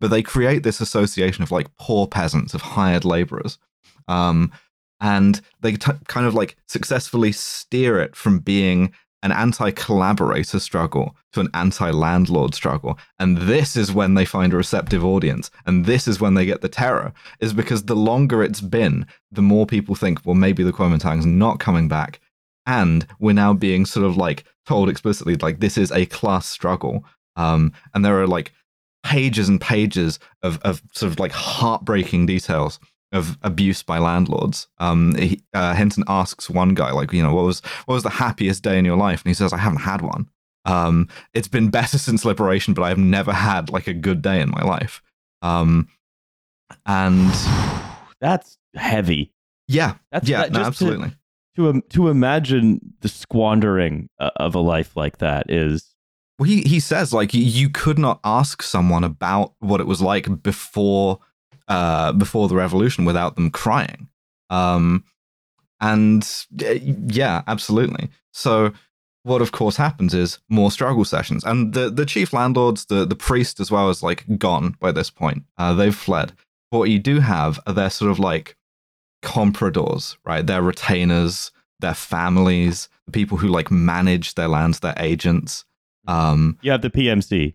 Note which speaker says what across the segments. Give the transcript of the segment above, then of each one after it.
Speaker 1: but they create this association of like poor peasants, of hired laborers. Um, and they t- kind of like successfully steer it from being an anti-collaborator struggle to an anti-landlord struggle and this is when they find a receptive audience and this is when they get the terror is because the longer it's been the more people think well maybe the Kuomintang's not coming back and we're now being sort of like told explicitly like this is a class struggle um, and there are like pages and pages of, of sort of like heartbreaking details of abuse by landlords. Um, he, uh, Hinton asks one guy, like, you know, what was what was the happiest day in your life? And he says, I haven't had one. Um, it's been better since liberation, but I've never had like a good day in my life. Um, and
Speaker 2: that's heavy.
Speaker 1: Yeah,
Speaker 2: that's
Speaker 1: yeah,
Speaker 2: that,
Speaker 1: no, absolutely.
Speaker 2: To, to to imagine the squandering uh, of a life like that is
Speaker 1: well, he he says like you could not ask someone about what it was like before uh, before the revolution without them crying. Um, and yeah, absolutely. So what of course happens is more struggle sessions, and the the chief landlords, the the priest as well, is like gone by this point. Uh, they've fled. What you do have are their sort of like compradors, right? Their retainers, their families, the people who like manage their lands, their agents. Um,
Speaker 2: you have the PMC.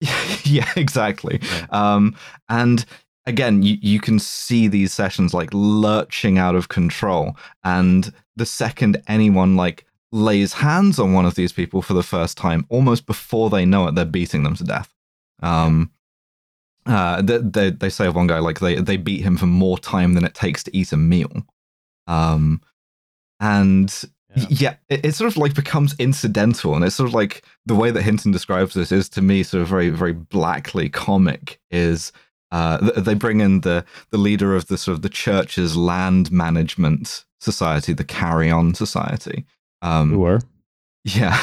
Speaker 1: yeah, exactly. Yeah. Um, and again, you, you can see these sessions like lurching out of control. And the second anyone like lays hands on one of these people for the first time, almost before they know it, they're beating them to death. Um, uh, they, they, they say of one guy like they they beat him for more time than it takes to eat a meal. Um, and yeah, yeah it, it, sort of like becomes incidental, and it's sort of like the way that Hinton describes this is to me sort of very very blackly comic. Is uh, they bring in the the leader of the sort of the church's land management society, the Carry On Society.
Speaker 2: Um, Who are?
Speaker 1: Yeah,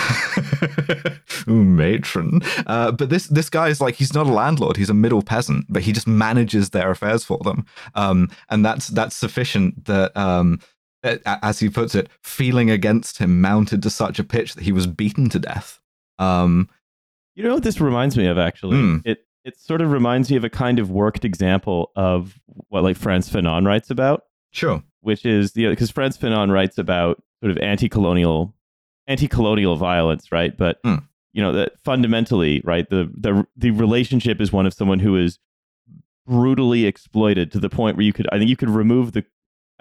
Speaker 1: Ooh, matron. Uh, but this this guy is like he's not a landlord; he's a middle peasant, but he just manages their affairs for them, um, and that's that's sufficient. That um, as he puts it, feeling against him mounted to such a pitch that he was beaten to death. Um,
Speaker 2: you know what this reminds me of? Actually, mm. it it sort of reminds me of a kind of worked example of what like Frantz Fanon writes about.
Speaker 1: Sure.
Speaker 2: Which is the because Frantz Fanon writes about sort of anti-colonial anti-colonial violence, right? But mm. you know that fundamentally, right, the the the relationship is one of someone who is brutally exploited to the point where you could I think you could remove the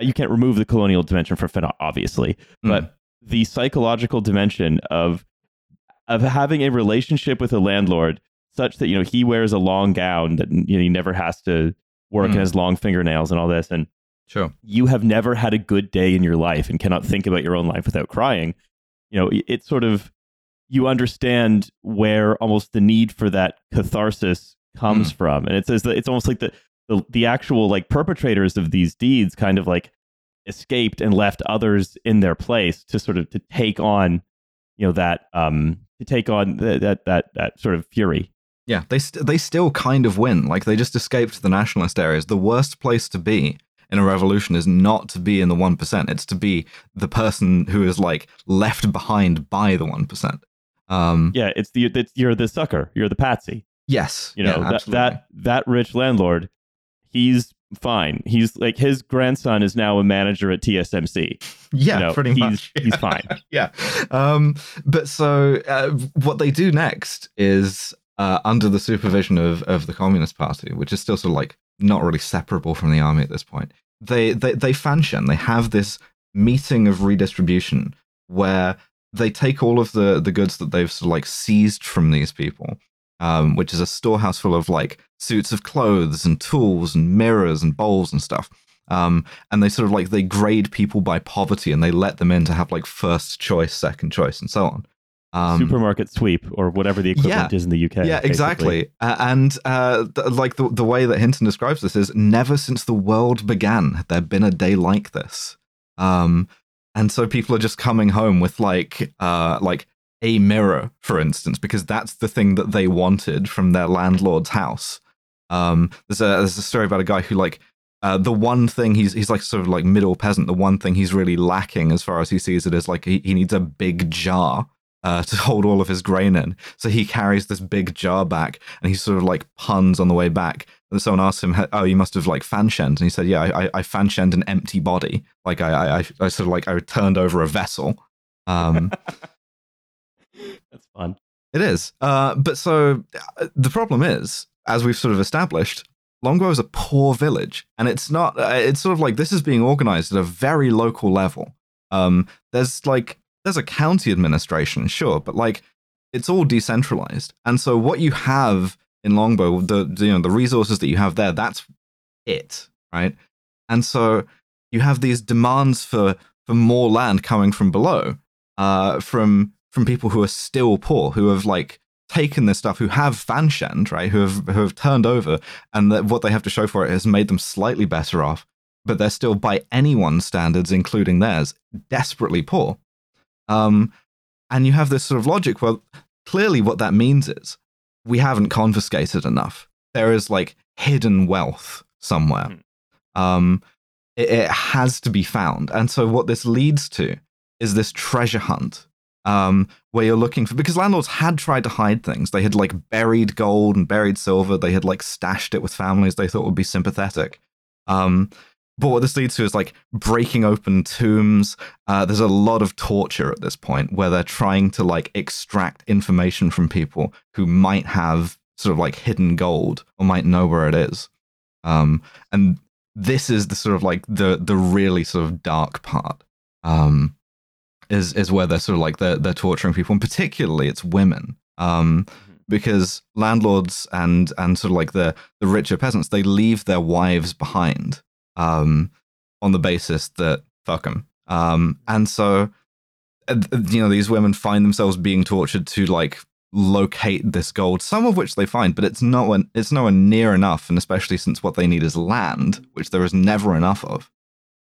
Speaker 2: you can't remove the colonial dimension from Fanon, obviously, mm. but the psychological dimension of of having a relationship with a landlord such that you know he wears a long gown that you know he never has to work mm. and has long fingernails and all this and
Speaker 1: sure
Speaker 2: you have never had a good day in your life and cannot think about your own life without crying you know it's sort of you understand where almost the need for that catharsis comes mm. from and it says that it's almost like the, the the actual like perpetrators of these deeds kind of like escaped and left others in their place to sort of to take on you know that um to take on that that that, that sort of fury
Speaker 1: yeah, they st- they still kind of win. Like they just escaped the nationalist areas. The worst place to be in a revolution is not to be in the one percent. It's to be the person who is like left behind by the one percent. Um,
Speaker 2: yeah, it's the it's, you're the sucker. You're the patsy.
Speaker 1: Yes,
Speaker 2: you know
Speaker 1: yeah,
Speaker 2: that that that rich landlord. He's fine. He's like his grandson is now a manager at TSMC.
Speaker 1: Yeah,
Speaker 2: you know,
Speaker 1: pretty
Speaker 2: he's,
Speaker 1: much.
Speaker 2: he's fine.
Speaker 1: yeah. Um, but so uh, what they do next is uh, under the supervision of, of the Communist Party, which is still sort of like not really separable from the army at this point. They they they Fanshen, they have this meeting of redistribution where they take all of the the goods that they've sort of like seized from these people, um, which is a storehouse full of like suits of clothes and tools and mirrors and bowls and stuff. Um, and they sort of like they grade people by poverty and they let them in to have like first choice, second choice, and so on.
Speaker 2: Um, Supermarket sweep or whatever the equivalent
Speaker 1: yeah,
Speaker 2: is in the UK.
Speaker 1: Yeah, basically. exactly. Uh, and uh, th- like the, the way that Hinton describes this is never since the world began had there been a day like this. Um, and so people are just coming home with like uh, like a mirror, for instance, because that's the thing that they wanted from their landlord's house. Um, there's a there's a story about a guy who like uh, the one thing he's he's like sort of like middle peasant. The one thing he's really lacking, as far as he sees it, is like he, he needs a big jar uh, to hold all of his grain in. So he carries this big jar back, and he sort of like puns on the way back. And someone asks him, "Oh, you must have like fanshened," and he said, "Yeah, I, I, I an empty body. Like I, I, I sort of like I turned over a vessel." Um. It is. Uh, but so uh, the problem is, as we've sort of established, Longbow is a poor village, and it's not. Uh, it's sort of like this is being organized at a very local level. Um, there's like there's a county administration, sure, but like it's all decentralized, and so what you have in Longbow, the, the you know the resources that you have there, that's it, right? And so you have these demands for for more land coming from below, uh, from from people who are still poor, who have like taken this stuff, who have fanshend, right, who have who have turned over, and that what they have to show for it has made them slightly better off, but they're still by anyone's standards, including theirs, desperately poor. Um, and you have this sort of logic. Well, clearly, what that means is we haven't confiscated enough. There is like hidden wealth somewhere. Mm-hmm. Um, it, it has to be found, and so what this leads to is this treasure hunt um, where you're looking for because landlords had tried to hide things. They had like buried gold and buried silver. They had like stashed it with families they thought would be sympathetic. Um, but what this leads to is like breaking open tombs. Uh, there's a lot of torture at this point where they're trying to like extract information from people who might have sort of like hidden gold or might know where it is. Um, and this is the sort of like the the really sort of dark part. Um, is is where they're sort of like they're they're torturing people, and particularly it's women. Um, mm-hmm. because landlords and and sort of like the the richer peasants, they leave their wives behind um, on the basis that fuck them. Um, and so, you know, these women find themselves being tortured to like locate this gold, some of which they find, but it's not when it's nowhere near enough, and especially since what they need is land, which there is never enough of.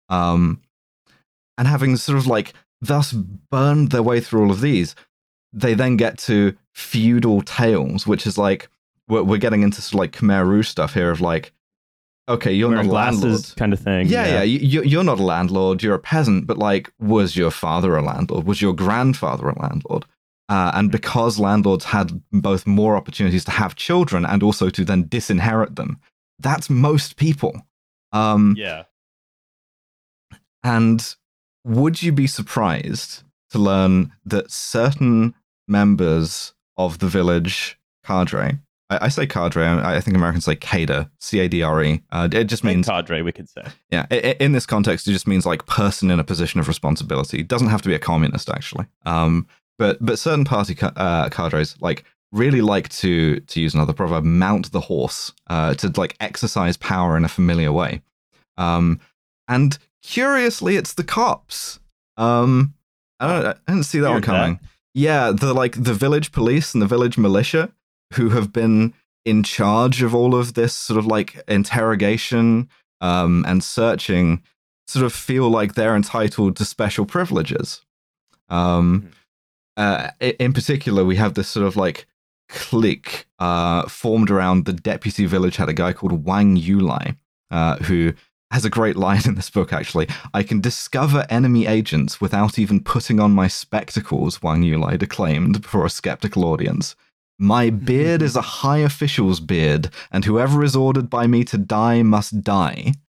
Speaker 1: Um, and having sort of like thus burned their way through all of these, they then get to feudal tails, which is like we're, we're getting into sort of like Khmer Rouge stuff here of like, okay, you're Wearing not a landlord,
Speaker 2: kind of thing.
Speaker 1: Yeah, yeah, yeah. You, you're not a landlord. You're a peasant, but like, was your father a landlord? Was your grandfather a landlord? Uh, and because landlords had both more opportunities to have children and also to then disinherit them, that's most people. Um,
Speaker 2: yeah.
Speaker 1: And would you be surprised to learn that certain members of the village cadre, I, I say cadre, I, I, think Americans say cadre, C A D R E. Uh, it just means
Speaker 2: cadre, we could say.
Speaker 1: Yeah, it, in this context, it just means like person in a position of responsibility. It doesn't have to be a communist, actually. Um, but but certain party ca- uh, cadres like really like to to use another proverb, mount the horse, uh, to like exercise power in a familiar way. Um, and curiously, it's the cops. Um, I don't, I didn't see that one coming. That. Yeah, the like the village police and the village militia who have been in charge of all of this sort of like interrogation um, and searching sort of feel like they're entitled to special privileges. Um, mm-hmm. uh, in particular, we have this sort of like clique uh, formed around the deputy village had a guy called Wang Yulai, uh, who has a great line in this book, actually. I can discover enemy agents without even putting on my spectacles, Wang Yulai declaimed before a skeptical audience. My beard is a high official's beard, and whoever is ordered by me to die must die.